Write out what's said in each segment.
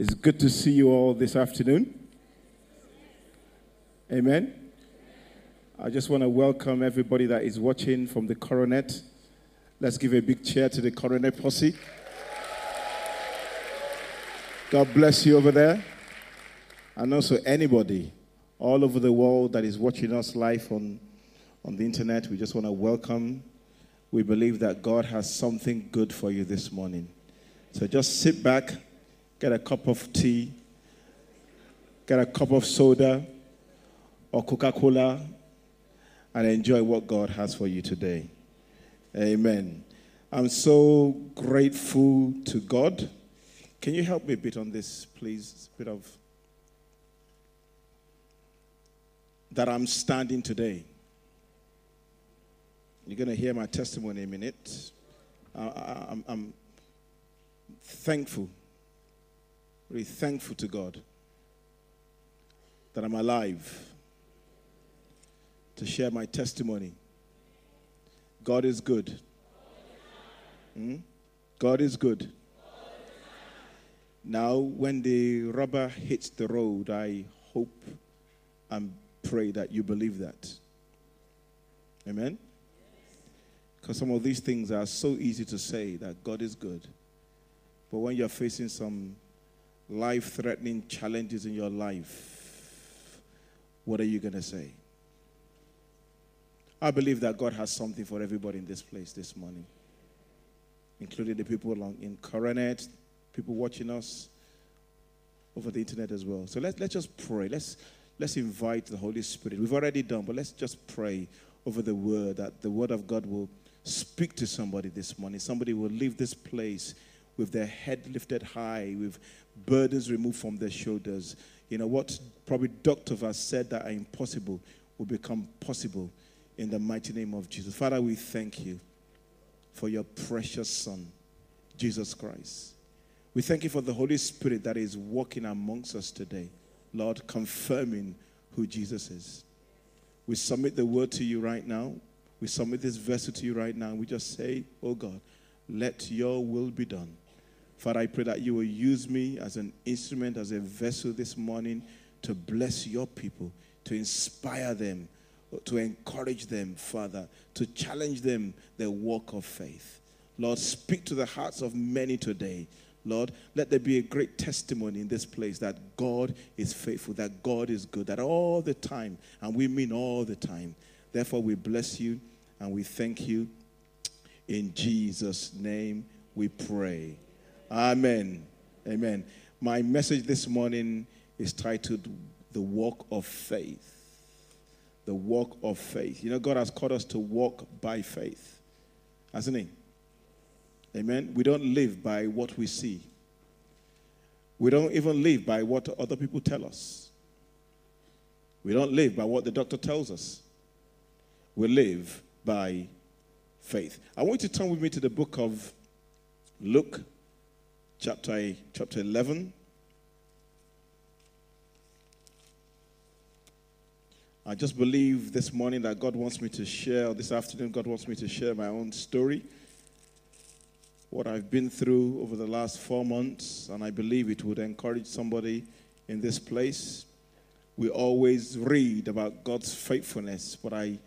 It's good to see you all this afternoon. Amen. I just want to welcome everybody that is watching from the Coronet. Let's give a big cheer to the Coronet posse. God bless you over there. And also anybody all over the world that is watching us live on, on the internet. We just want to welcome. We believe that God has something good for you this morning. So just sit back, get a cup of tea, get a cup of soda or Coca Cola, and enjoy what God has for you today. Amen. I'm so grateful to God. Can you help me a bit on this, please? A bit of that I'm standing today. You're going to hear my testimony in a minute. I, am thankful, really thankful to God that I'm alive to share my testimony. God is good. Hmm? God is good. Now, when the rubber hits the road, I hope and pray that you believe that. Amen? Because some of these things are so easy to say that God is good. But when you're facing some life threatening challenges in your life, what are you going to say? I believe that God has something for everybody in this place this morning, including the people along in Coronet, people watching us over the internet as well. So let's, let's just pray. Let's, let's invite the Holy Spirit. We've already done, but let's just pray over the word that the word of God will speak to somebody this morning. Somebody will leave this place with their head lifted high, with burdens removed from their shoulders. You know, what probably doctors have said that are impossible will become possible in the mighty name of Jesus. Father, we thank you for your precious Son, Jesus Christ. We thank you for the Holy Spirit that is walking amongst us today, Lord, confirming who Jesus is. We submit the word to you right now. We submit this vessel to you right now. We just say, Oh God, let your will be done Father, I pray that you will use me as an instrument, as a vessel this morning to bless your people, to inspire them, to encourage them, Father, to challenge them their walk of faith. Lord, speak to the hearts of many today. Lord, let there be a great testimony in this place that God is faithful, that God is good, that all the time, and we mean all the time. Therefore, we bless you and we thank you. In Jesus' name we pray. Amen. Amen. My message this morning is titled The Walk of Faith. The Walk of Faith. You know, God has called us to walk by faith, hasn't He? Amen. We don't live by what we see, we don't even live by what other people tell us. We don't live by what the doctor tells us. We live by faith. I want you to turn with me to the book of Luke, chapter, chapter 11. I just believe this morning that God wants me to share, this afternoon, God wants me to share my own story, what I've been through over the last four months, and I believe it would encourage somebody in this place. We always read about God's faithfulness, but I,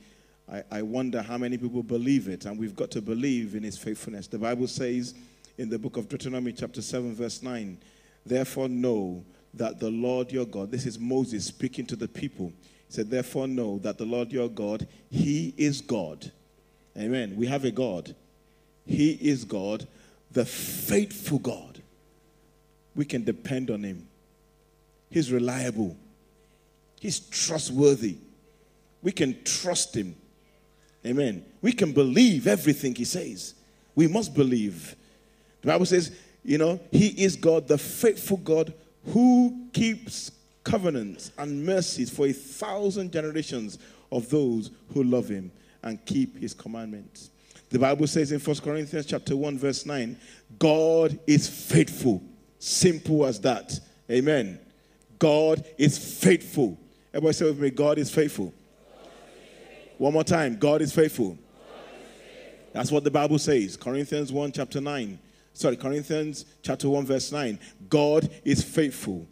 I, I wonder how many people believe it, and we've got to believe in His faithfulness. The Bible says, in the book of Deuteronomy, chapter 7, verse 9. Therefore, know that the Lord your God, this is Moses speaking to the people. He said, Therefore, know that the Lord your God, He is God. Amen. We have a God. He is God, the faithful God. We can depend on Him. He's reliable, He's trustworthy. We can trust Him. Amen. We can believe everything He says. We must believe. The Bible says, you know, He is God, the faithful God who keeps covenants and mercies for a thousand generations of those who love Him and keep His commandments. The Bible says in 1 Corinthians chapter 1 verse 9, God is faithful. Simple as that. Amen. God is faithful. Everybody say with me, God is faithful. One more time, God is faithful. God is faithful. That's what the Bible says. Corinthians 1 chapter 9 sorry, Corinthians chapter 1, verse 9. God is faithful,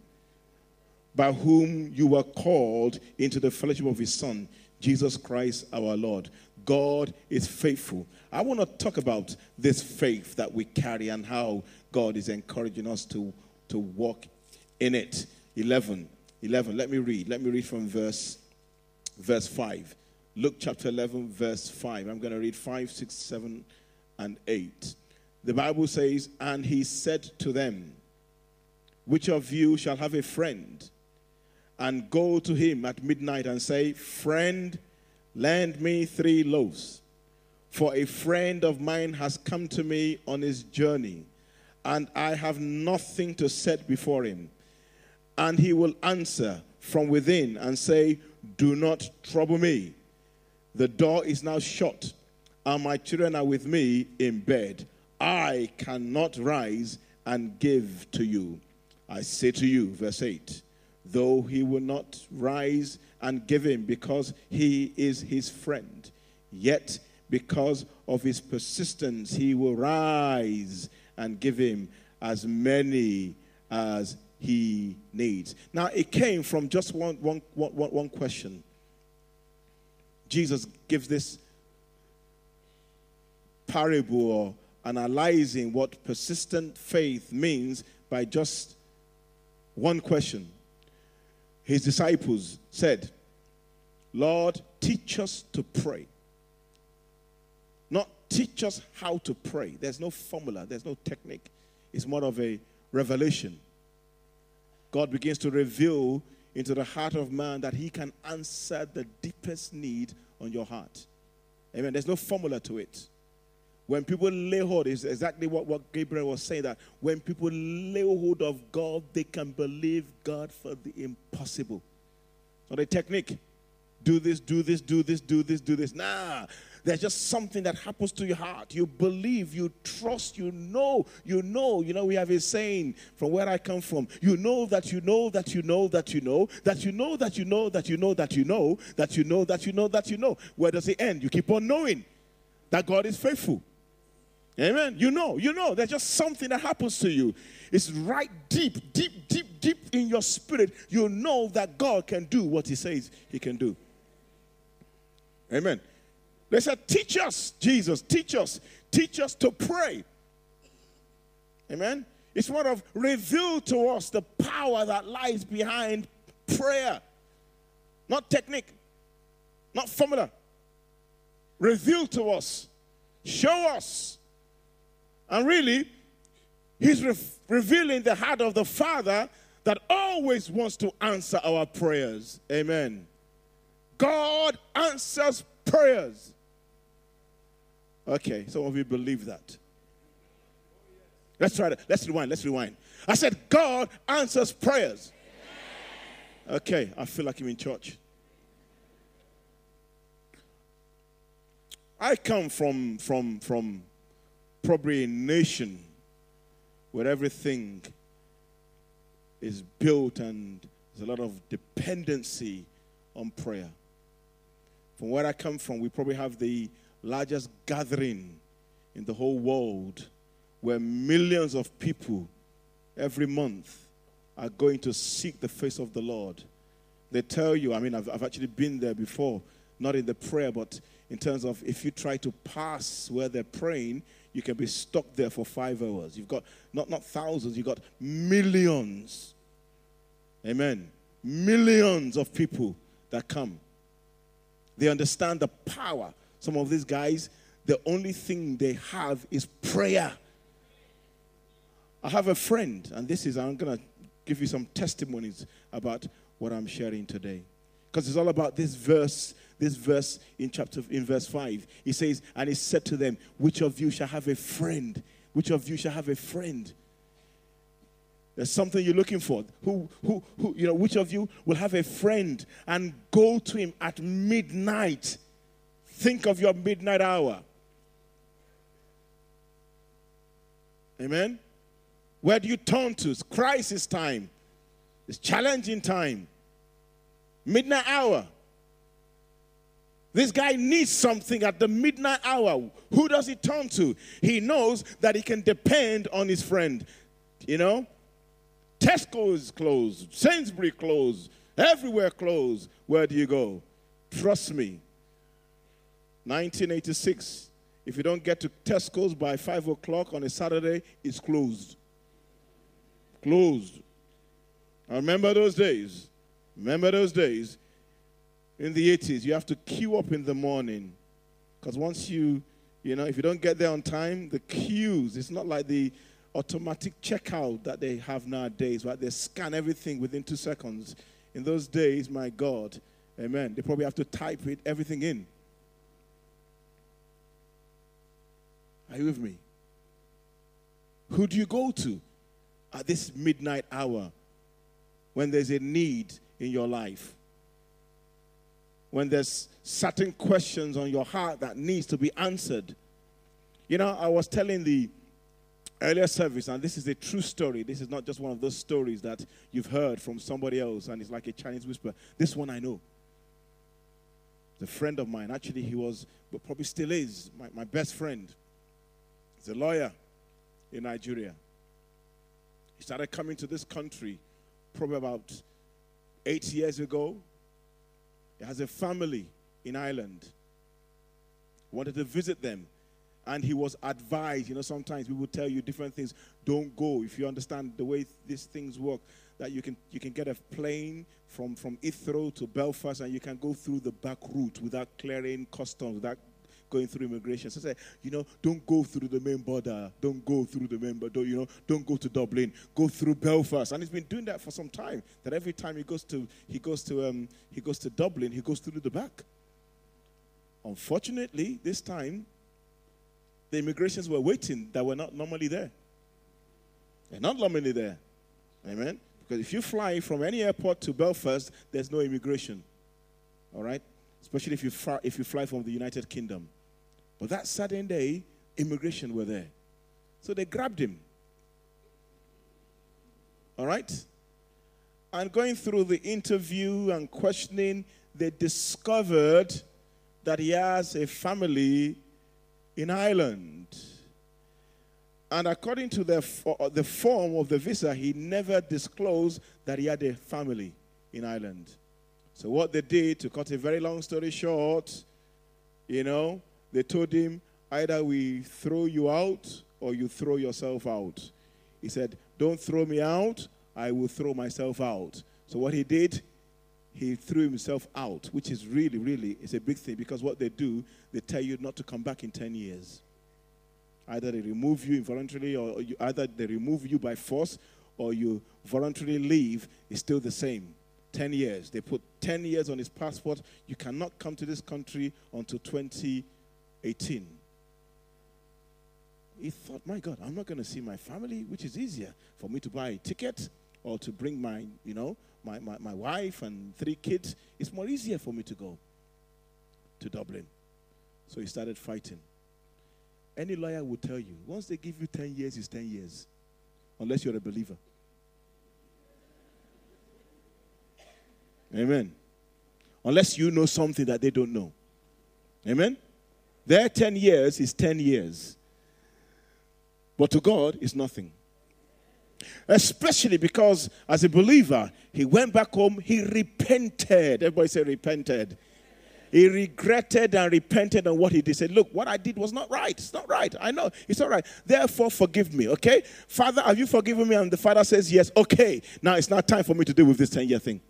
by whom you were called into the fellowship of his Son, Jesus Christ our Lord. God is faithful. I want to talk about this faith that we carry and how God is encouraging us to, to walk in it. 11. 11. Let me read. Let me read from verse, verse 5. Luke chapter 11, verse 5. I'm going to read 5, 6, 7, and 8. The Bible says, And he said to them, Which of you shall have a friend and go to him at midnight and say, Friend, lend me three loaves? For a friend of mine has come to me on his journey, and I have nothing to set before him. And he will answer from within and say, Do not trouble me. The door is now shut, and my children are with me in bed. I cannot rise and give to you. I say to you, verse 8, though he will not rise and give him because he is his friend, yet because of his persistence, he will rise and give him as many as he needs. Now, it came from just one, one, one, one question. Jesus gives this parable analyzing what persistent faith means by just one question. His disciples said, Lord, teach us to pray. Not teach us how to pray. There's no formula, there's no technique. It's more of a revelation. God begins to reveal into the heart of man that he can answer the deepest need on your heart. Amen. There's no formula to it. When people lay hold, is exactly what, what Gabriel was saying that when people lay hold of God, they can believe God for the impossible. Not a technique. Do this, do this, do this, do this, do this. Nah, there's just something that happens to your heart. You believe, you trust, you know, you know. You know, we have a saying from where I come from. You know that you know that you know that you know that you know that you know that you know that you know that you know that you know that you know. Where does it end? You keep on knowing that God is faithful. Amen. You know, you know, there's just something that happens to you. It's right deep, deep, deep, deep in your spirit. You know that God can do what He says He can do. Amen. They said, Teach us, Jesus, teach us, teach us to pray. Amen. It's what of reveal to us the power that lies behind prayer. Not technique, not formula. Reveal to us, show us. And really, he's re- revealing the heart of the Father that always wants to answer our prayers. Amen. God answers prayers. Okay, some of you believe that. Let's try that. Let's rewind. Let's rewind. I said, God answers prayers. Okay, I feel like I'm in church. I come from from from probably a nation where everything is built and there's a lot of dependency on prayer. From where I come from, we probably have the largest gathering in the whole world where millions of people every month are going to seek the face of the Lord. They tell you, I mean, I've, I've actually been there before, not in the prayer, but in terms of if you try to pass where they're praying, you can be stuck there for five hours. You've got not, not thousands, you've got millions. Amen. Millions of people that come. They understand the power some of these guys, the only thing they have is prayer. I have a friend, and this is, I'm going to give you some testimonies about what I'm sharing today. Because it's all about this verse, this verse in chapter, in verse 5. He says, And he said to them, Which of you shall have a friend? Which of you shall have a friend? There's something you're looking for. Who, who, who, you know, which of you will have a friend and go to him at midnight Think of your midnight hour. Amen. Where do you turn to? It's crisis time. It's challenging time. Midnight hour. This guy needs something at the midnight hour. Who does he turn to? He knows that he can depend on his friend. You know? Tesco is closed, Sainsbury closed, everywhere closed. Where do you go? Trust me. 1986. If you don't get to Tesco's by 5 o'clock on a Saturday, it's closed. Closed. I remember those days. Remember those days in the 80s. You have to queue up in the morning. Because once you, you know, if you don't get there on time, the queues, it's not like the automatic checkout that they have nowadays, right? They scan everything within two seconds. In those days, my God, amen, they probably have to type it, everything in. Are you with me? Who do you go to at this midnight hour when there's a need in your life? When there's certain questions on your heart that needs to be answered. You know, I was telling the earlier service, and this is a true story. This is not just one of those stories that you've heard from somebody else, and it's like a Chinese whisper. This one I know. The friend of mine, actually, he was, but probably still is, my, my best friend. He's a lawyer in Nigeria. He started coming to this country probably about eight years ago. He has a family in Ireland. Wanted to visit them and he was advised. You know, sometimes we will tell you different things. Don't go if you understand the way these things work. That you can you can get a plane from from Heathrow to Belfast, and you can go through the back route without clearing customs, without going through immigration. So I say, you know, don't go through the main border. Don't go through the main border. You know, don't go to Dublin. Go through Belfast. And he's been doing that for some time. That every time he goes to he goes to um, he goes to Dublin, he goes through the back. Unfortunately, this time the immigrations were waiting that were not normally there. They're not normally there. Amen? Because if you fly from any airport to Belfast, there's no immigration. All right? Especially if you, fly, if you fly from the United Kingdom. But that sudden day, immigration were there. So they grabbed him. All right? And going through the interview and questioning, they discovered that he has a family in Ireland. And according to the, uh, the form of the visa, he never disclosed that he had a family in Ireland. So, what they did, to cut a very long story short, you know, they told him either we throw you out or you throw yourself out. He said, Don't throw me out, I will throw myself out. So, what he did, he threw himself out, which is really, really, it's a big thing because what they do, they tell you not to come back in 10 years. Either they remove you involuntarily, or you, either they remove you by force, or you voluntarily leave, it's still the same. 10 years. They put 10 years on his passport. You cannot come to this country until 2018. He thought, my God, I'm not going to see my family, which is easier for me to buy a ticket or to bring my, you know, my, my, my wife and three kids, it's more easier for me to go to Dublin. So he started fighting. Any lawyer will tell you, once they give you 10 years, it's 10 years, unless you're a believer. Amen. Unless you know something that they don't know. Amen. Their 10 years is 10 years. But to God, it's nothing. Especially because, as a believer, he went back home, he repented. Everybody say, repented. He regretted and repented on what he did. He said, Look, what I did was not right. It's not right. I know. It's all right. Therefore, forgive me. Okay? Father, have you forgiven me? And the father says, Yes. Okay. Now it's not time for me to deal with this 10 year thing.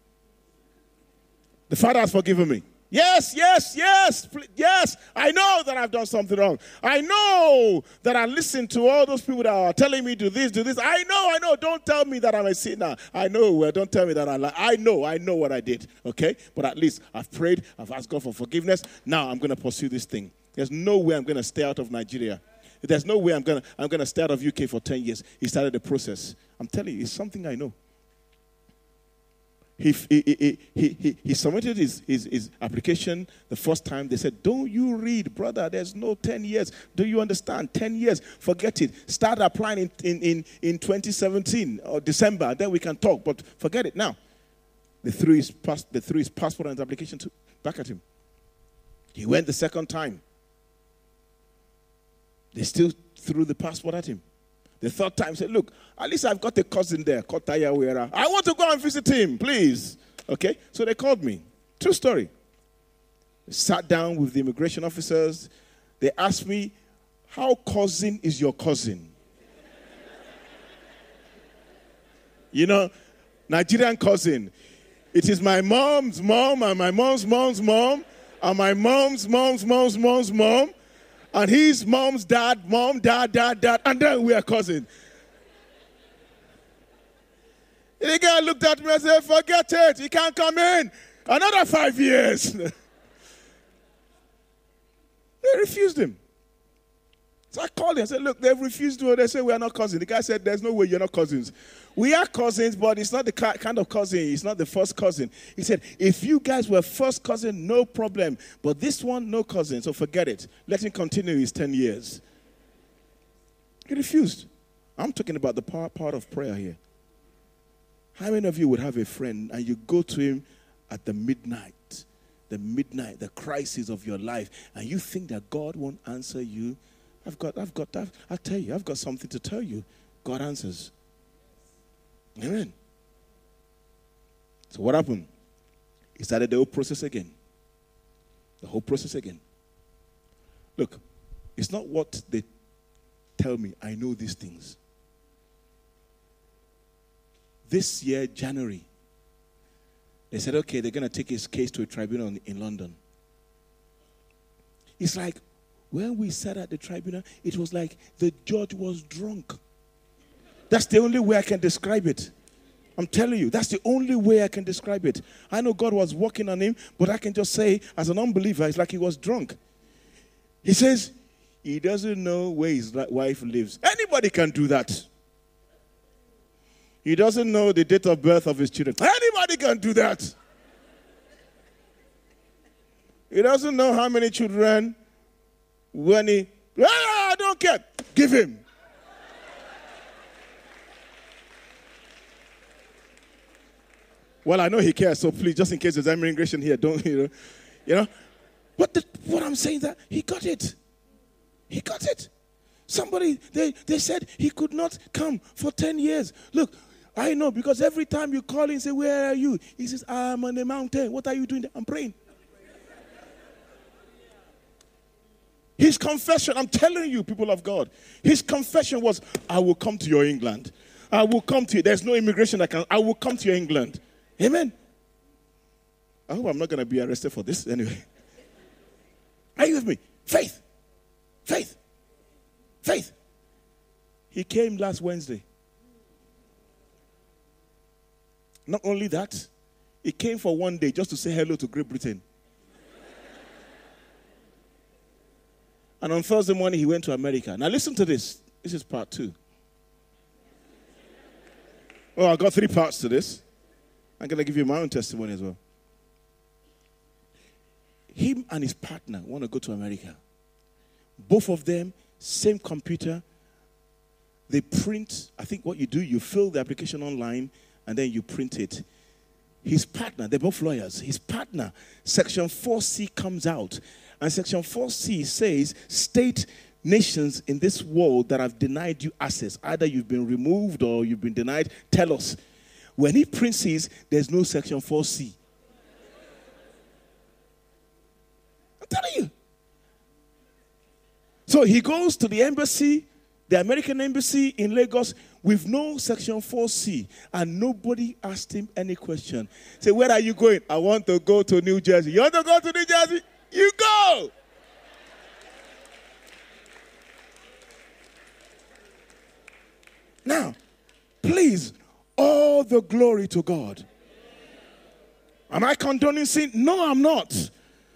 The father has forgiven me. Yes, yes, yes, yes. I know that I've done something wrong. I know that I listened to all those people that are telling me do this, do this. I know, I know. Don't tell me that I'm a sinner. I know. Well, don't tell me that I lie. I know, I know what I did. Okay, but at least I've prayed. I've asked God for forgiveness. Now I'm going to pursue this thing. There's no way I'm going to stay out of Nigeria. There's no way I'm going to I'm going to stay out of UK for 10 years. He started the process. I'm telling you, it's something I know he, he, he, he, he submitted his, his, his application the first time. They said, Don't you read, brother? There's no 10 years. Do you understand? 10 years, forget it. Start applying in, in, in, in 2017 or December, then we can talk, but forget it now. They threw his, pass, they threw his passport and his application to, back at him. He went the second time. They still threw the passport at him. The third time, said, Look, at least I've got a cousin there called Taya Wera. I want to go and visit him, please. Okay? So they called me. True story. Sat down with the immigration officers. They asked me, How cousin is your cousin? you know, Nigerian cousin. It is my mom's mom and my mom's mom's mom and my mom's mom's mom's mom's mom and his mom's dad, mom, dad, dad, dad, and then we are cousins. The guy looked at me and said, Forget it, he can't come in. Another five years. they refused him. So I called him and said, Look, they've refused to. They say we are not cousins. The guy said, There's no way you're not cousins. We are cousins, but it's not the kind of cousin. It's not the first cousin. He said, If you guys were first cousin, no problem. But this one, no cousin. So forget it. Let him continue his 10 years. He refused. I'm talking about the part, part of prayer here. How many of you would have a friend and you go to him at the midnight, the midnight, the crisis of your life, and you think that God won't answer you? I've got, I've got, I've, I'll tell you, I've got something to tell you. God answers. Amen. So what happened? He started the whole process again. The whole process again. Look, it's not what they tell me. I know these things. This year, January, they said, okay, they're going to take his case to a tribunal in London. It's like, when we sat at the tribunal, it was like the judge was drunk. That's the only way I can describe it. I'm telling you, that's the only way I can describe it. I know God was working on him, but I can just say, as an unbeliever, it's like he was drunk. He says, he doesn't know where his wife lives. Anybody can do that. He doesn't know the date of birth of his children. Anybody can do that. He doesn't know how many children when he, ah, I don't care, give him. Well, I know he cares, so please, just in case there's immigration here, don't you know, you know. But the, what I'm saying that he got it, he got it. Somebody they they said he could not come for ten years. Look, I know because every time you call him and say, "Where are you?" He says, "I'm on the mountain." What are you doing? There? I'm praying. His confession, I'm telling you, people of God, his confession was, I will come to your England. I will come to you. There's no immigration I can. I will come to your England. Amen. I hope I'm not going to be arrested for this anyway. Are you with me? Faith. Faith. Faith. He came last Wednesday. Not only that, he came for one day just to say hello to Great Britain. And on Thursday morning, he went to America. Now, listen to this. This is part two. Oh, I've got three parts to this. I'm going to give you my own testimony as well. Him and his partner want to go to America. Both of them, same computer. They print, I think what you do, you fill the application online and then you print it. His partner, they're both lawyers. His partner, section 4C comes out and section 4C says, state nations in this world that have denied you access. Either you've been removed or you've been denied. Tell us. When he prints there's no section 4C. I'm telling you. So he goes to the embassy, the American embassy in Lagos, with no section 4C, and nobody asked him any question. Say, where are you going? I want to go to New Jersey. You want to go to New Jersey? You go. Now, please, all the glory to God. Am I condoning sin? No, I'm not.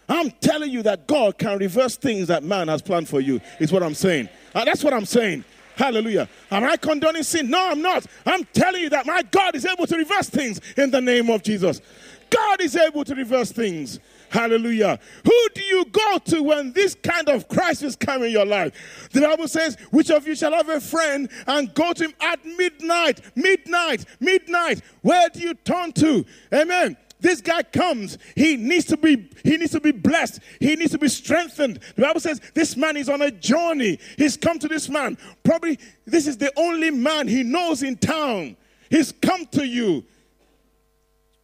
I'm telling you that God can reverse things that man has planned for you, is what I'm saying. Uh, that's what I'm saying. Hallelujah. Am I condoning sin? No, I'm not. I'm telling you that my God is able to reverse things in the name of Jesus. God is able to reverse things. Hallelujah. Who do you go to when this kind of crisis come in your life? The Bible says, which of you shall have a friend and go to him at midnight, midnight, midnight. Where do you turn to? Amen. this guy comes, he needs to be he needs to be blessed. He needs to be strengthened. The Bible says this man is on a journey. He's come to this man. Probably this is the only man he knows in town. He's come to you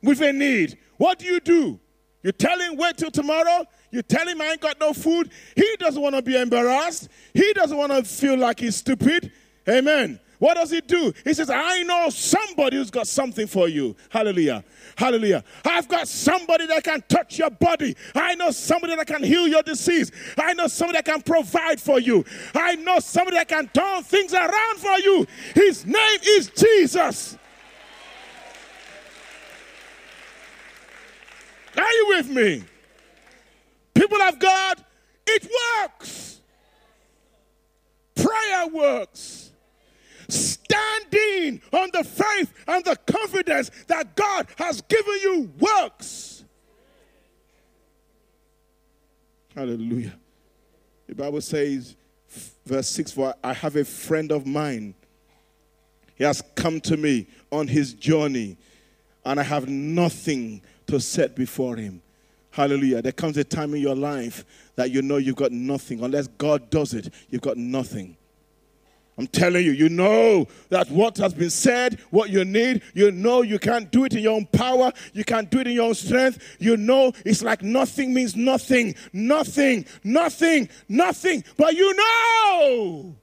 with a need. What do you do? You tell him wait till tomorrow. You tell him I ain't got no food. He doesn't want to be embarrassed. He doesn't want to feel like he's stupid. Amen. What does he do? He says, I know somebody who's got something for you. Hallelujah. Hallelujah. I've got somebody that can touch your body. I know somebody that can heal your disease. I know somebody that can provide for you. I know somebody that can turn things around for you. His name is Jesus. Are you with me? People of God, it works. Prayer works standing on the faith and the confidence that God has given you works. Hallelujah. The Bible says, verse 6 For I have a friend of mine. He has come to me on his journey, and I have nothing to set before him. Hallelujah. There comes a time in your life that you know you've got nothing. Unless God does it, you've got nothing. I'm telling you, you know that what has been said, what you need, you know you can't do it in your own power, you can't do it in your own strength. You know it's like nothing means nothing, nothing, nothing, nothing. But you know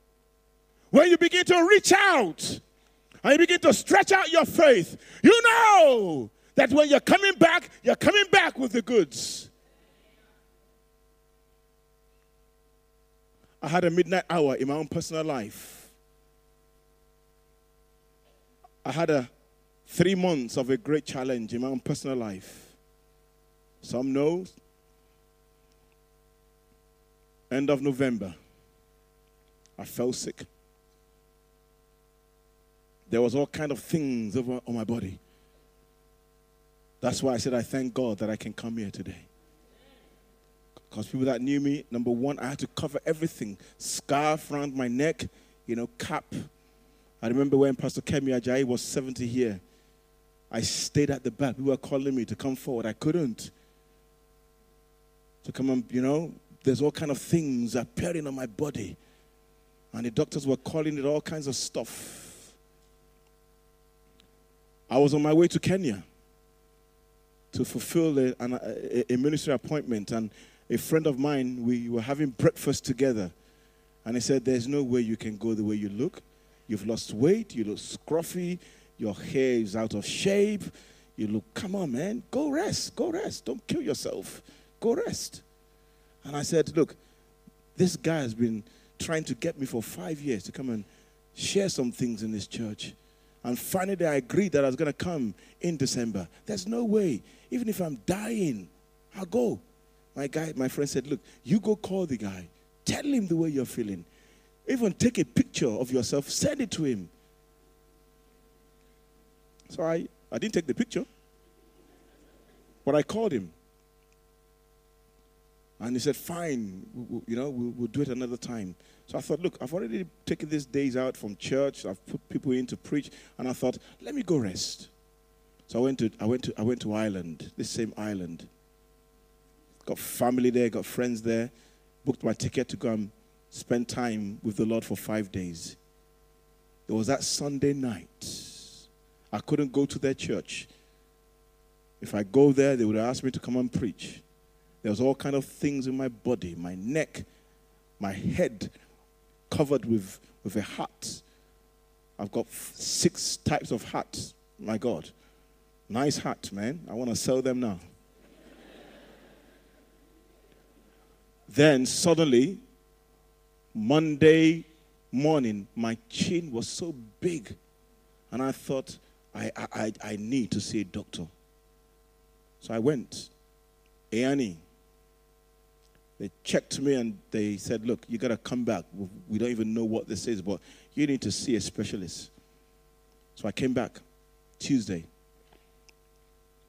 when you begin to reach out and you begin to stretch out your faith, you know that when you're coming back, you're coming back with the goods. I had a midnight hour in my own personal life I had a three months of a great challenge in my own personal life. Some know. End of November, I fell sick. There was all kind of things over on my body. That's why I said I thank God that I can come here today. Because people that knew me, number one, I had to cover everything scarf around my neck, you know, cap, I remember when Pastor Kemi Ajayi was 70 here. I stayed at the back. People were calling me to come forward. I couldn't. To come and, you know, there's all kind of things appearing on my body. And the doctors were calling it all kinds of stuff. I was on my way to Kenya to fulfill a, a, a ministry appointment. And a friend of mine, we were having breakfast together. And he said, There's no way you can go the way you look. You've lost weight, you look scruffy, your hair is out of shape. You look, come on, man, go rest, go rest. Don't kill yourself. Go rest. And I said, look, this guy has been trying to get me for five years to come and share some things in this church. And finally, I agreed that I was going to come in December. There's no way. Even if I'm dying, I'll go. My guy, my friend said, Look, you go call the guy. Tell him the way you're feeling. Even take a picture of yourself, send it to him. So I, I didn't take the picture, but I called him. And he said, Fine, we, you know, we'll, we'll, do it another time. So I thought, Look, I've already taken these days out from church, I've put people in to preach, and I thought, Let me go rest. So I went to, I went to, I went to Ireland, this same island. Got family there, got friends there, booked my ticket to go and spent time with the Lord for five days. It was that Sunday night. I couldn't go to their church. If I go there, they would ask me to come and preach. There was all kind of things in my body, my neck, my head covered with, with a hat. I've got six types of hats. My God. Nice hat, man. I want to sell them now. then suddenly, Monday morning, my chin was so big. And I thought, I, I, I need to see a doctor. So I went. A&E. They checked me and they said, look, you got to come back. We don't even know what this is, but you need to see a specialist. So I came back Tuesday.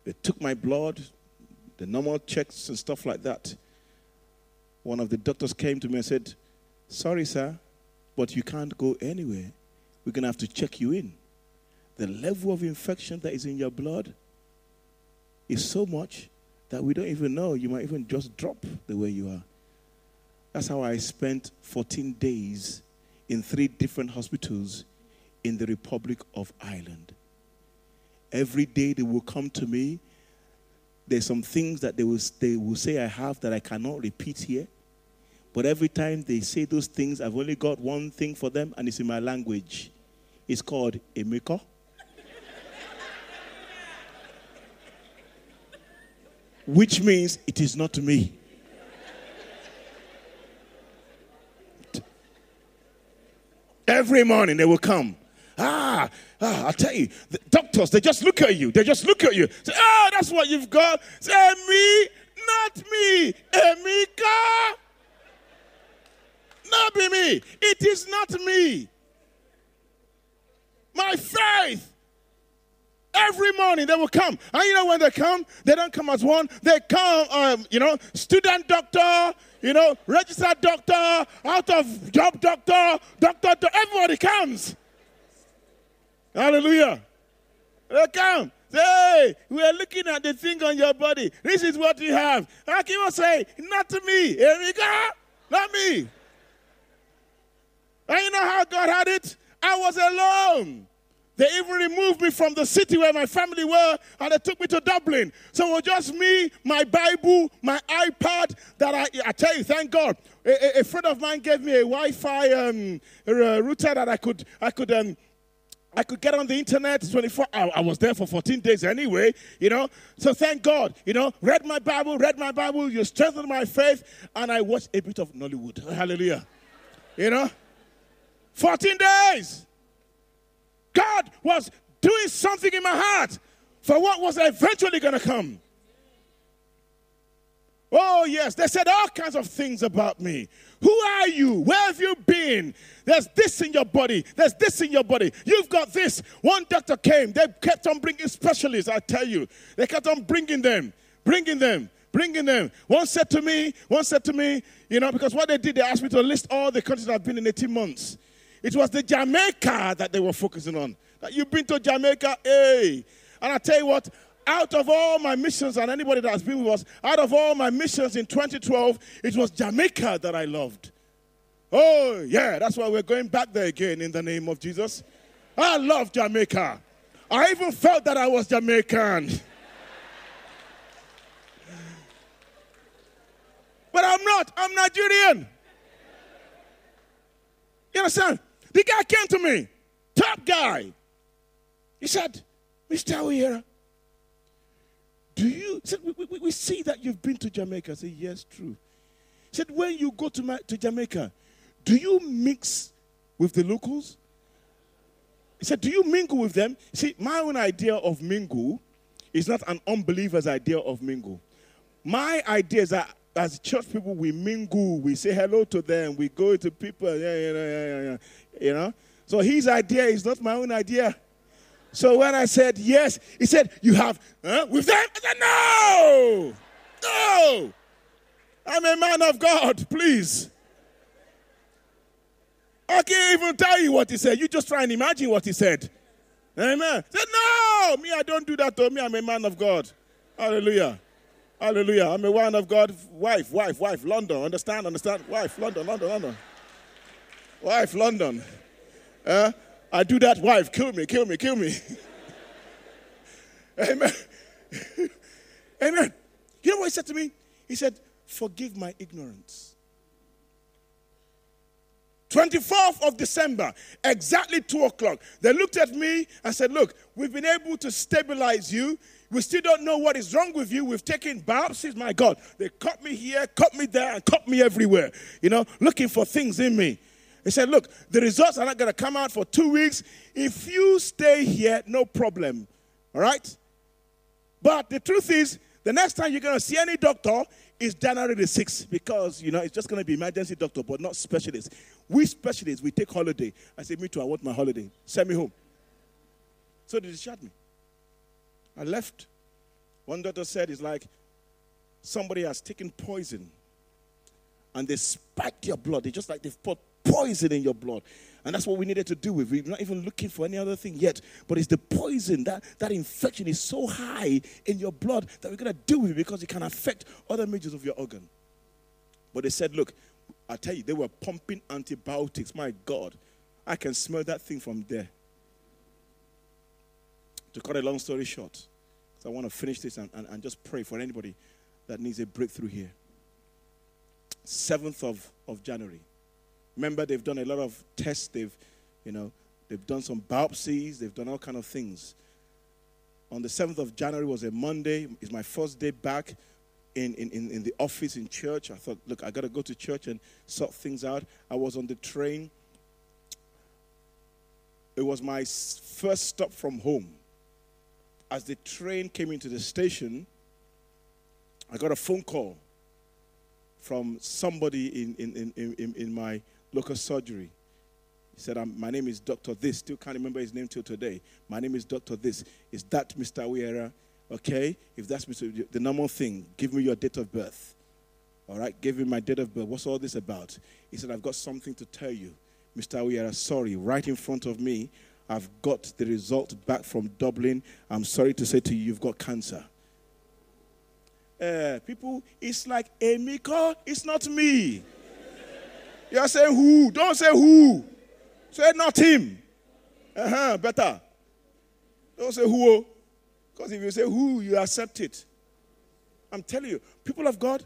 They took my blood, the normal checks and stuff like that. One of the doctors came to me and said, Sorry, sir, but you can't go anywhere. We're going to have to check you in. The level of infection that is in your blood, is so much that we don't even know. You might even just drop the way you are. That's how I spent 14 days in three different hospitals in the Republic of Ireland. Every day they will come to me. There's some things that they will, they will say I have that I cannot repeat here. But every time they say those things, I've only got one thing for them, and it's in my language. It's called Emiko. Which means it is not me. Every morning they will come. Ah, ah, I'll tell you, the doctors, they just look at you. They just look at you. Say, ah, that's what you've got. Say, me, not me. Emika. Not be me. It is not me. My faith. Every morning they will come. And you know when they come, they don't come as one. They come, um, you know, student doctor, you know, registered doctor, out of job doctor, doctor, everybody comes. Hallelujah. They come. Say, hey, we are looking at the thing on your body. This is what you have. I keep say, not to me. Here we go. Not me. And you know how God had it? I was alone. They even removed me from the city where my family were and they took me to Dublin. So it was just me, my Bible, my iPad that I, I tell you, thank God. A, a friend of mine gave me a Wi Fi um, router that I could, I could, um, I could get on the internet 24 I, I was there for 14 days anyway, you know. So thank God, you know, read my Bible, read my Bible, you strengthened my faith, and I watched a bit of Nollywood. Hallelujah. You know? 14 days. Was doing something in my heart for what was eventually going to come. Oh, yes, they said all kinds of things about me. Who are you? Where have you been? There's this in your body. There's this in your body. You've got this. One doctor came. They kept on bringing specialists, I tell you. They kept on bringing them, bringing them, bringing them. One said to me, one said to me, you know, because what they did, they asked me to list all the countries I've been in 18 months. It was the Jamaica that they were focusing on. That you've been to Jamaica, hey. And I tell you what, out of all my missions and anybody that has been with us, out of all my missions in 2012, it was Jamaica that I loved. Oh, yeah, that's why we're going back there again in the name of Jesus. I love Jamaica. I even felt that I was Jamaican. but I'm not, I'm Nigerian. You understand? The guy came to me, top guy. He said, Mr. Oyeera, do you, said, we, we, we, see that you've been to Jamaica. I said, yes, true. He said, when you go to, my, to Jamaica, do you mix with the locals? He said, do you mingle with them? See, my own idea of mingle is not an unbeliever's idea of mingle. My idea is that as church people, we mingle, we say hello to them, we go to people, yeah, yeah, yeah, yeah, yeah, you know. So his idea is not my own idea. So when I said yes, he said, You have huh, with them? I said, No, no. I'm a man of God, please. I can't even tell you what he said. You just try and imagine what he said. Amen. He said, No, me, I don't do that to me. I'm a man of God. Hallelujah. Hallelujah. I'm a man of God. Wife, wife, wife. London. Understand? Understand? Wife, London, London, London. Wife, London. Uh, I do that, wife. Kill me, kill me, kill me. Amen. Amen. You know what he said to me? He said, Forgive my ignorance. 24th of December, exactly 2 o'clock. They looked at me and said, Look, we've been able to stabilize you. We still don't know what is wrong with you. We've taken biopsies. My God, they cut me here, cut me there, and cut me everywhere, you know, looking for things in me. He said, Look, the results are not going to come out for two weeks. If you stay here, no problem. All right? But the truth is, the next time you're going to see any doctor is January the 6th because, you know, it's just going to be emergency doctor, but not specialist. We specialists, we take holiday. I say, Me too, I want my holiday. Send me home. So they discharged me. I left. One doctor said it's like somebody has taken poison and they spiked your blood. It's just like they've put poison in your blood. And that's what we needed to do with. We're not even looking for any other thing yet. But it's the poison, that, that infection is so high in your blood that we're going to deal with it because it can affect other majors of your organ. But they said, look, I tell you, they were pumping antibiotics. My God, I can smell that thing from there. To cut a long story short, so I want to finish this and, and, and just pray for anybody that needs a breakthrough here. 7th of, of January. Remember, they've done a lot of tests. They've, you know, they've done some biopsies. They've done all kind of things. On the 7th of January was a Monday. It's my first day back in, in, in the office in church. I thought, look, I got to go to church and sort things out. I was on the train. It was my first stop from home. As the train came into the station, I got a phone call from somebody in, in, in, in, in my local surgery. He said, My name is Dr. This. Still can't remember his name till today. My name is Dr. This. Is that Mr. Wiera? Okay? If that's Mr. the normal thing, give me your date of birth. All right? Give me my date of birth. What's all this about? He said, I've got something to tell you. Mr. Wiera, sorry, right in front of me, I've got the result back from Dublin. I'm sorry to say to you, you've got cancer. Uh, people, it's like Emiko, it's not me. You're saying who? Don't say who. Say not him. Uh huh, better. Don't say who. Because if you say who, you accept it. I'm telling you, people of God,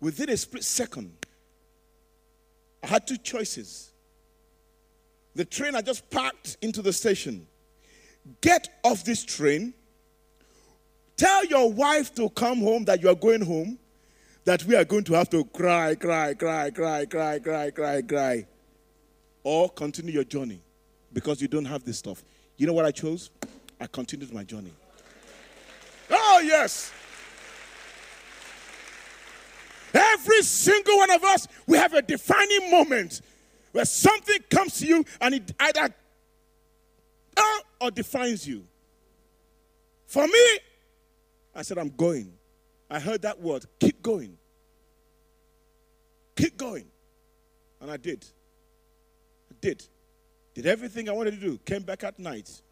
within a split second, I had two choices. The train I just parked into the station. Get off this train Tell your wife to come home that you are going home, that we are going to have to cry, cry, cry, cry, cry, cry, cry, cry. Or continue your journey because you don't have this stuff. You know what I chose? I continued my journey. Oh, yes. Every single one of us, we have a defining moment where something comes to you and it either uh, or defines you. For me, I said, I'm going. I heard that word, keep going. Keep going. And I did. I did. Did everything I wanted to do. Came back at night.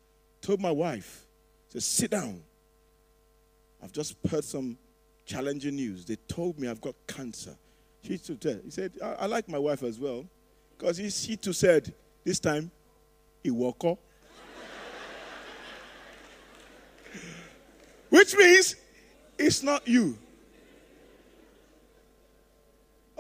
Told my wife, said, sit down. I've just heard some challenging news. They told me I've got cancer. She too said, he said, I, I like my wife as well. Because he, she too said, this time, he woke up. Which means it's not you.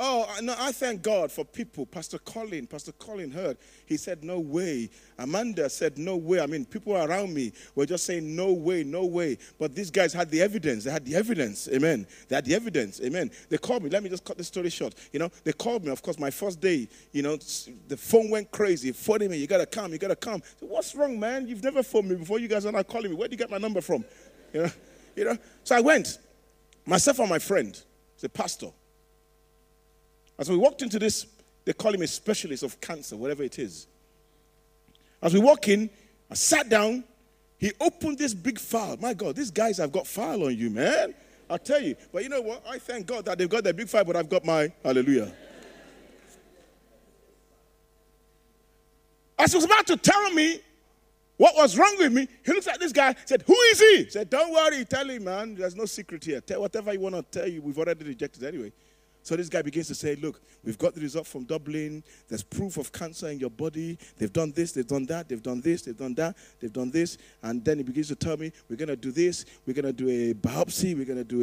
Oh, no, I thank God for people. Pastor Colin, Pastor Colin heard. He said, No way. Amanda said, No way. I mean, people around me were just saying, No way, no way. But these guys had the evidence. They had the evidence. Amen. They had the evidence. Amen. They called me. Let me just cut the story short. You know, they called me, of course, my first day. You know, the phone went crazy. Phoning me, you got to come, you got to come. Said, What's wrong, man? You've never phoned me before. You guys are not calling me. Where did you get my number from? You know, you know. So I went. Myself and my friend, the pastor. As we walked into this, they call him a specialist of cancer, whatever it is. As we walk in, I sat down. He opened this big file. My God, these guys have got file on you, man. I'll tell you. But you know what? I thank God that they've got their big file, but I've got my hallelujah. As he was about to tell me what was wrong with me? He looks at this guy, said, Who is he? He said, Don't worry, tell him, man. There's no secret here. Tell whatever you want to tell you, we've already rejected anyway. So this guy begins to say, Look, we've got the result from Dublin. There's proof of cancer in your body. They've done this, they've done that, they've done this, they've done that, they've done this. And then he begins to tell me, We're going to do this. We're going to do a biopsy. We're going to do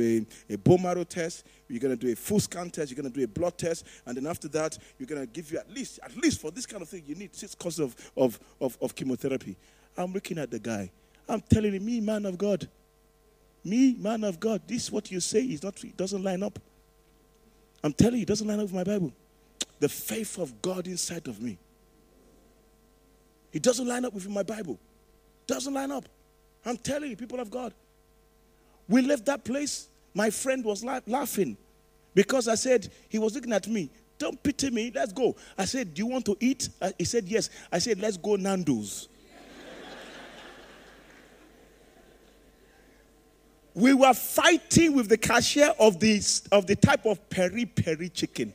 a, a bone marrow test. You're going to do a full scan test. You're going to do a blood test. And then after that, you're going to give you at least, at least for this kind of thing, you need six courses of, of, of, of chemotherapy. I'm looking at the guy. I'm telling him, me, man of God. Me, man of God. This what you say is not it doesn't line up. I'm telling you, it doesn't line up with my Bible. The faith of God inside of me. It doesn't line up with my Bible. Doesn't line up. I'm telling you, people of God. We left that place. My friend was la- laughing because I said, he was looking at me. Don't pity me. Let's go. I said, Do you want to eat? Uh, he said, Yes. I said, Let's go Nando's. We were fighting with the cashier of the, of the type of peri peri chicken.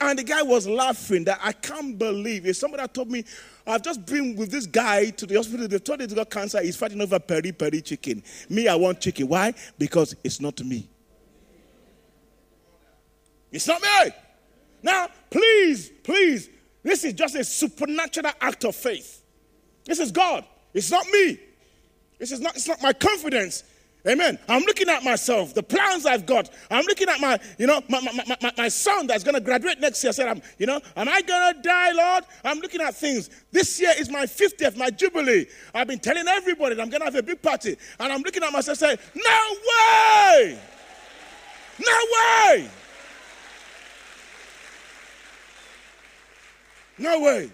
And the guy was laughing that I can't believe it. Somebody told me, I've just been with this guy to the hospital. They told him he's got cancer. He's fighting over peri peri chicken. Me, I want chicken. Why? Because it's not me. It's not me. Now, please, please, this is just a supernatural act of faith. This is God. It's not me. This is not, it's not my confidence. Amen. I'm looking at myself, the plans I've got. I'm looking at my, you know, my, my, my, my son that's going to graduate next year. I said, I'm, you know, am I going to die, Lord? I'm looking at things. This year is my 50th, my jubilee. I've been telling everybody that I'm going to have a big party. And I'm looking at myself saying, no way! No way! No way.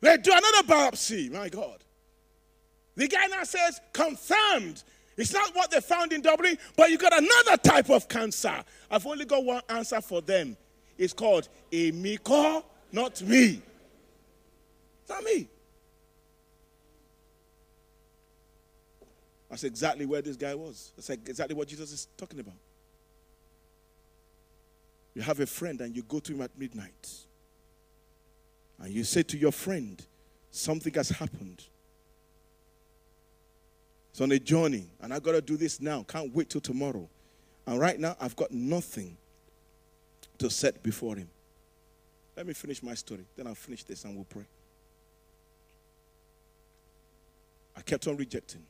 They do another biopsy. My God. The guy now says, confirmed. It's not what they found in Dublin, but you got another type of cancer. I've only got one answer for them. It's called a Miko, not me. It's not me. That's exactly where this guy was. That's exactly what Jesus is talking about. You have a friend and you go to him at midnight. And you say to your friend, Something has happened. It's on a journey, and I got to do this now. Can't wait till tomorrow. And right now, I've got nothing to set before him. Let me finish my story. Then I'll finish this and we'll pray. I kept on rejecting.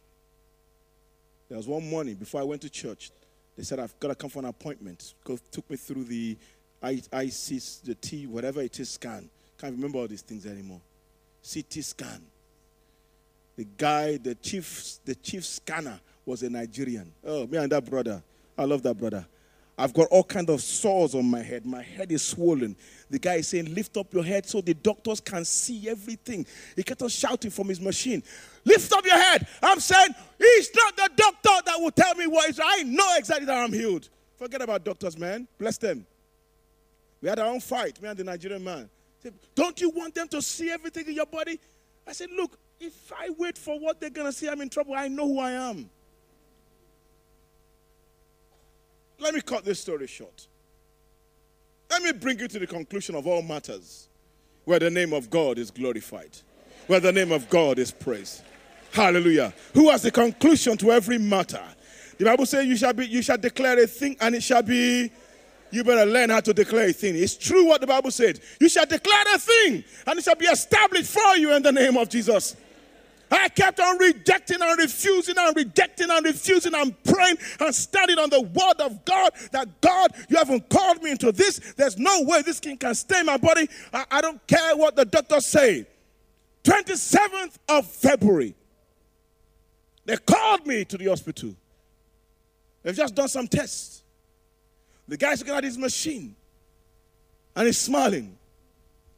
There was one morning before I went to church, they said, I've got to come for an appointment. Go, took me through the IC, the T, whatever it is, scan. Can't remember all these things anymore. CT scan. The guy, the chief, the chief scanner was a Nigerian. Oh, me and that brother. I love that brother. I've got all kind of sores on my head. My head is swollen. The guy is saying, Lift up your head so the doctors can see everything. He kept on shouting from his machine, Lift up your head. I'm saying, He's not the doctor that will tell me what is. I know exactly that I'm healed. Forget about doctors, man. Bless them. We had our own fight, me and the Nigerian man. Said, Don't you want them to see everything in your body? I said, Look, if I wait for what they're going to say, I'm in trouble. I know who I am. Let me cut this story short. Let me bring you to the conclusion of all matters where the name of God is glorified, where the name of God is praised. Hallelujah. Who has the conclusion to every matter? The Bible says you shall be you shall declare a thing and it shall be you better learn how to declare a thing. It's true what the Bible said. You shall declare a thing and it shall be established for you in the name of Jesus. I kept on rejecting and refusing and rejecting and refusing and praying and studying on the word of God that God, you haven't called me into this. There's no way this king can stay my body. I, I don't care what the doctors say. 27th of February, they called me to the hospital. They've just done some tests. The guy's looking at his machine and he's smiling.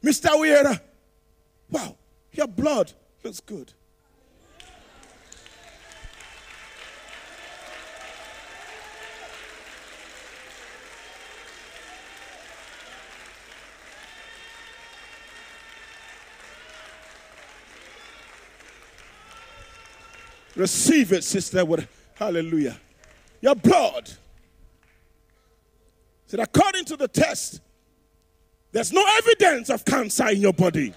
Mr. Wiera, wow, your blood looks good. Receive it, sister. With hallelujah. Your blood. Said, according to the test, there's no evidence of cancer in your body.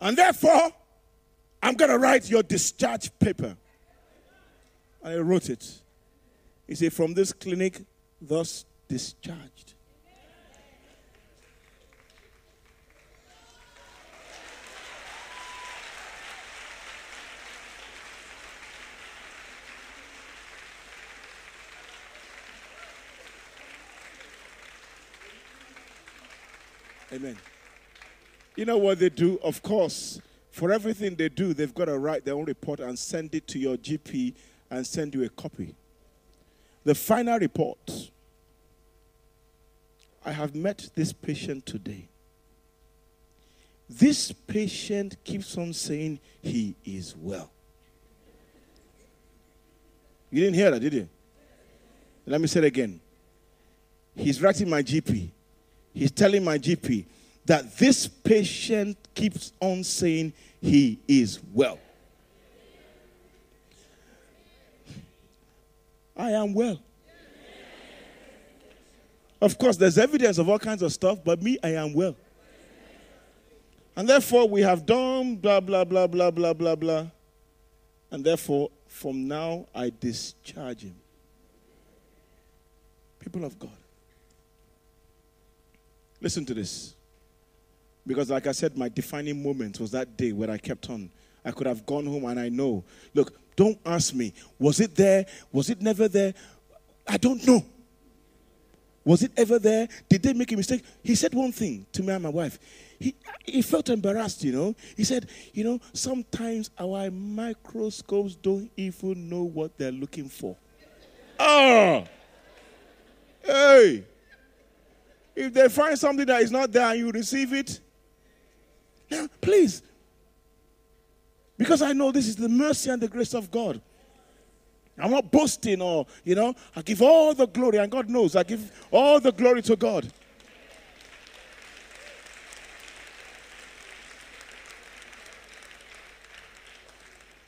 And therefore, I'm going to write your discharge paper. And I wrote it. He said, From this clinic, thus discharged. Amen. You know what they do? Of course, for everything they do, they've got to write their own report and send it to your GP and send you a copy. The final report I have met this patient today. This patient keeps on saying he is well. You didn't hear that, did you? Let me say it again. He's writing my GP. He's telling my GP that this patient keeps on saying he is well. I am well. Of course, there's evidence of all kinds of stuff, but me, I am well. And therefore, we have done blah, blah, blah, blah, blah, blah, blah. And therefore, from now, I discharge him. People of God. Listen to this. Because, like I said, my defining moment was that day where I kept on. I could have gone home and I know. Look, don't ask me, was it there? Was it never there? I don't know. Was it ever there? Did they make a mistake? He said one thing to me and my wife. He, he felt embarrassed, you know. He said, You know, sometimes our microscopes don't even know what they're looking for. Oh! Hey! If they find something that is not there and you receive it, now, please. Because I know this is the mercy and the grace of God. I'm not boasting or, you know, I give all the glory, and God knows I give all the glory to God.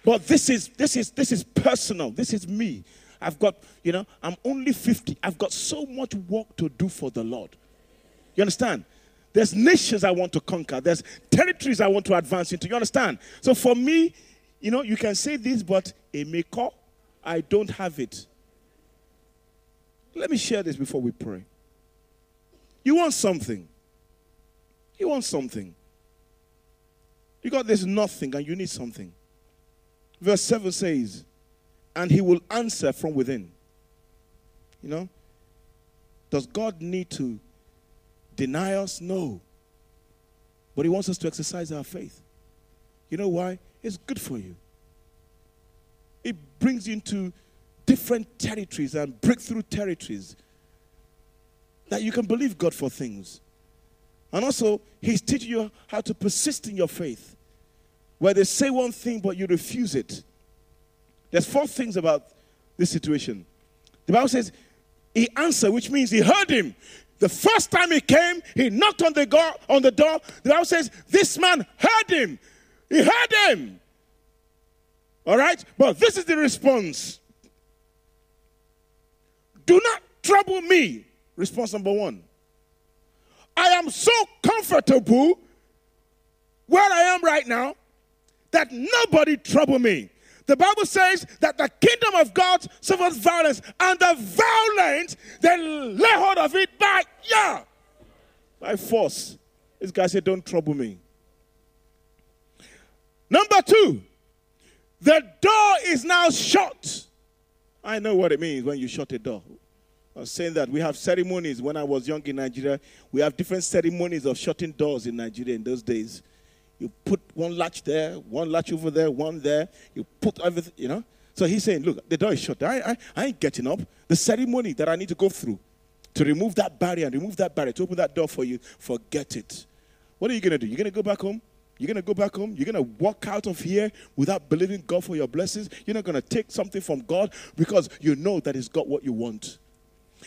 But this is this is this is personal. This is me. I've got, you know, I'm only 50. I've got so much work to do for the Lord. You understand? There's nations I want to conquer. There's territories I want to advance into. You understand? So for me, you know, you can say this, but a maker, I don't have it. Let me share this before we pray. You want something. You want something. You got this nothing and you need something. Verse 7 says, and he will answer from within. You know? Does God need to deny us? No. But He wants us to exercise our faith. You know why? It's good for you. It brings you into different territories and breakthrough territories that you can believe God for things. And also, He's teaching you how to persist in your faith. Where they say one thing, but you refuse it. There's four things about this situation. The Bible says, He answered, which means He heard him. The first time he came, he knocked on the, door, on the door. The Bible says, This man heard him. He heard him. All right? But this is the response Do not trouble me. Response number one. I am so comfortable where I am right now that nobody trouble me. The Bible says that the kingdom of God suffers violence, and the violent they lay hold of it by yeah, by force. This guy said, "Don't trouble me." Number two, the door is now shut. I know what it means when you shut a door. I was saying that we have ceremonies. When I was young in Nigeria, we have different ceremonies of shutting doors in Nigeria in those days. You put one latch there, one latch over there, one there. You put everything, you know. So he's saying, look, the door is shut. I, I, I ain't getting up. The ceremony that I need to go through to remove that barrier and remove that barrier, to open that door for you, forget it. What are you going to do? You're going to go back home? You're going to go back home? You're going to walk out of here without believing God for your blessings? You're not going to take something from God because you know that He's got what you want.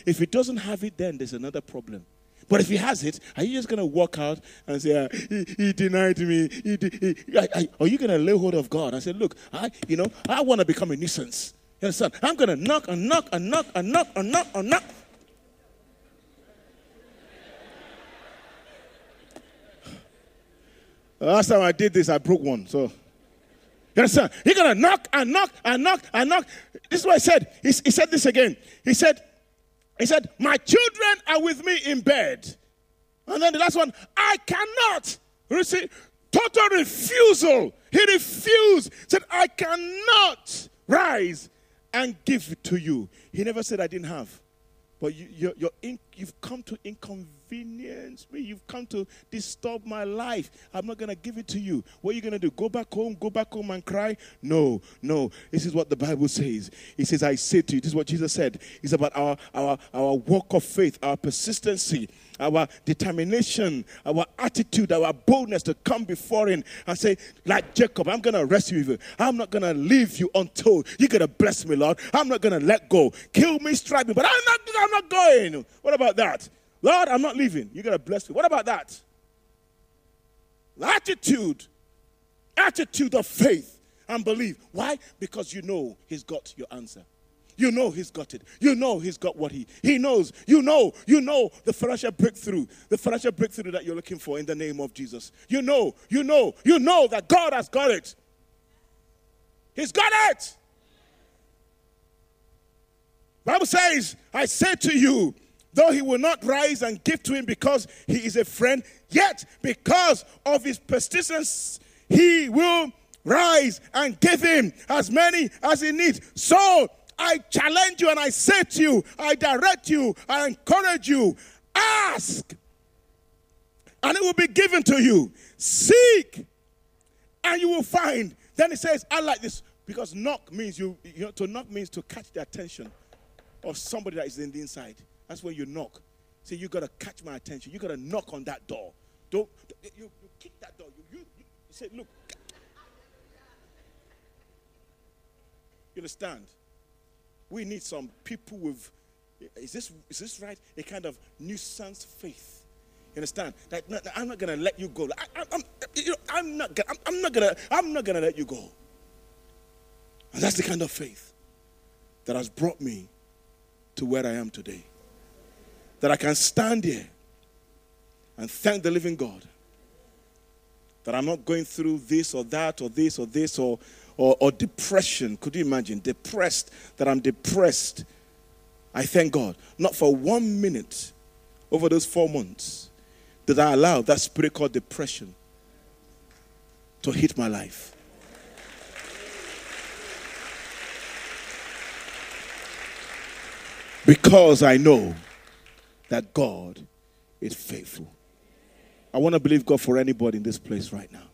If He doesn't have it, then there's another problem. But if he has it, are you just going to walk out and say, ah, he, he, denied me? He, he, I, I, are you going to lay hold of God and say, look, I, you know, I want to become a nuisance. You understand? I'm going to knock and knock and knock and knock and knock and knock. Last time I did this, I broke one. So, you understand? You're going to knock and knock and knock and knock. This is what I said. He, he said this again. He said, he said, My children are with me in bed. And then the last one, I cannot. See, total refusal. He refused. Said, I cannot rise and give it to you. He never said I didn't have. But you, in, you've come to inconvenience me. You've come to disturb my life. I'm not going to give it to you. What are you going to do? Go back home? Go back home and cry? No, no. This is what the Bible says. He says, I say to you, this is what Jesus said. It's about our, our, our walk of faith, our persistency. Our determination, our attitude, our boldness to come before Him and say, like Jacob, I'm going to rescue you. I'm not going to leave you until you're going to bless me, Lord. I'm not going to let go. Kill me, strike me, but I'm not, I'm not going. What about that? Lord, I'm not leaving. You're going to bless me. What about that? Attitude, attitude of faith and belief. Why? Because you know He's got your answer. You know he's got it. You know he's got what he he knows. You know, you know the financial breakthrough, the financial breakthrough that you're looking for in the name of Jesus. You know, you know, you know that God has got it. He's got it. Bible says, I say to you, though he will not rise and give to him because he is a friend, yet because of his persistence, he will rise and give him as many as he needs. So I challenge you and I say to you, I direct you, I encourage you, ask, and it will be given to you. Seek, and you will find. Then he says, I like this because knock means you, you know, to knock means to catch the attention of somebody that is in the inside. That's when you knock. Say, you got to catch my attention. You got to knock on that door. Don't, you, you kick that door. You, you, you say, look. You understand? We need some people with, is this, is this right? A kind of nuisance faith. You understand? That, that I'm not to let you go. I, am you know, I'm not, I'm, I'm not to, I'm not to let you go. And that's the kind of faith that has brought me to where I am today. That I can stand here and thank the living God that I'm not going through this or that or this or this or or, or depression. Could you imagine? Depressed, that I'm depressed. I thank God. Not for one minute over those four months did I allow that spirit called depression to hit my life. Because I know that God is faithful. I want to believe God for anybody in this place right now.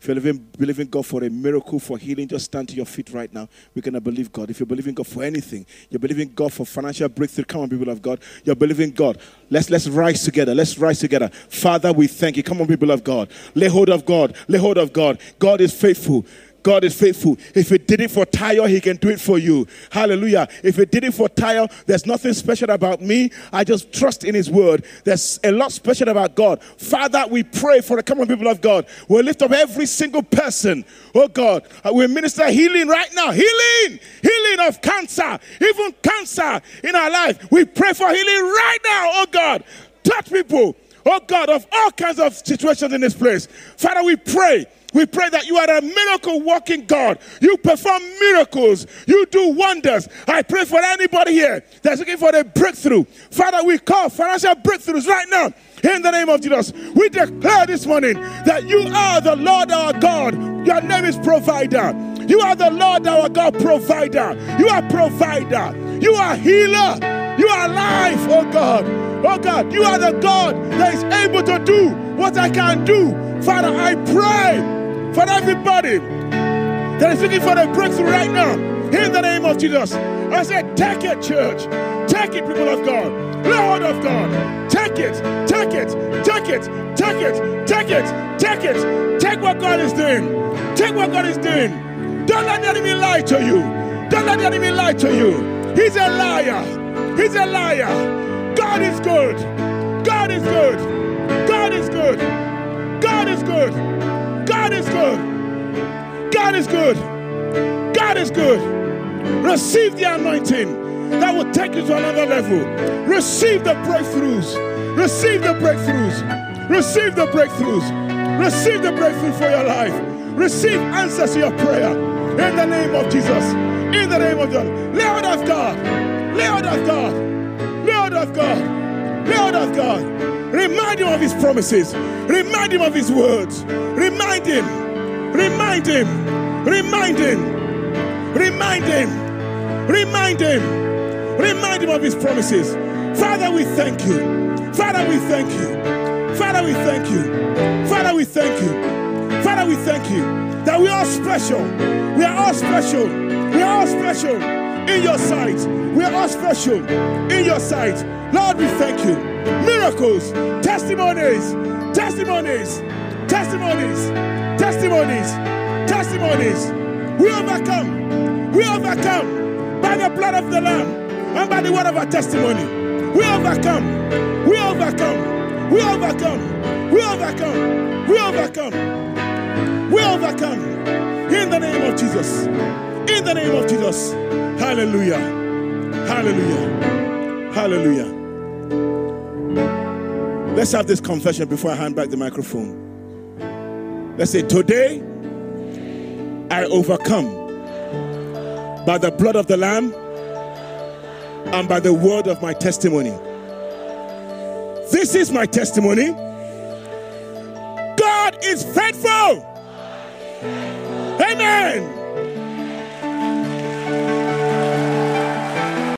If you're living, believing God for a miracle, for healing, just stand to your feet right now. We're going to believe God. If you're believing God for anything, you're believing God for financial breakthrough. Come on, people of God. You're believing God. Let's, let's rise together. Let's rise together. Father, we thank you. Come on, people of God. Lay hold of God. Lay hold of God. God is faithful. God is faithful. If He did it for Tyre, He can do it for you. Hallelujah. If He did it for Tyre, there's nothing special about me. I just trust in His word. There's a lot special about God. Father, we pray for the common people of God. We'll lift up every single person. Oh God, uh, we minister healing right now. Healing, healing of cancer, even cancer in our life. We pray for healing right now. Oh God, touch people. Oh God, of all kinds of situations in this place. Father, we pray we pray that you are a miracle working God. You perform miracles. You do wonders. I pray for anybody here that's looking for a breakthrough. Father, we call financial breakthroughs right now in the name of Jesus. We declare this morning that you are the Lord our God. Your name is provider. You are the Lord our God provider. You are provider. You are healer. You are alive, oh God. Oh God, you are the God that is able to do what I can do. Father, I pray for everybody that is looking for a breakthrough right now. In the name of Jesus. I said, take it, church. Take it, people of God. Lord of God. Take it. Take it. Take it. Take it. Take it. Take it. Take what God is doing. Take what God is doing. Don't let the enemy lie to you. Don't let the enemy lie to you. He's a liar. He's a liar. God is good. God is good. God is good. God is good. God is good. God is good. God is good. Receive the anointing that will take you to another level. Receive the breakthroughs. Receive the breakthroughs. Receive the breakthroughs. Receive the breakthrough for your life. Receive answers to your prayer. In the name of Jesus. In the name of God. Lord of God. Lord of God. Lord of God. Lord of God. Remind him of his promises. Remind him of his words. Remind him. Remind him. Remind him. Remind him. Remind him. Remind him of his promises. Father, we thank you. Father, we thank you. Father, we thank you. Father, we thank you. Father, we thank you that we are special. We are all special. We are all special in your sight. We are all special in your sight. Lord, we thank you. Miracles, testimonies, testimonies, testimonies, testimonies, testimonies. We overcome. We overcome by the blood of the Lamb and by the word of our testimony. We overcome. We overcome. We overcome. We overcome. We overcome. We overcome. In the name of Jesus. In the name of Jesus. Hallelujah. Hallelujah. Hallelujah. Let's have this confession before I hand back the microphone. Let's say, Today I overcome by the blood of the Lamb and by the word of my testimony. This is my testimony. God is faithful. Amen.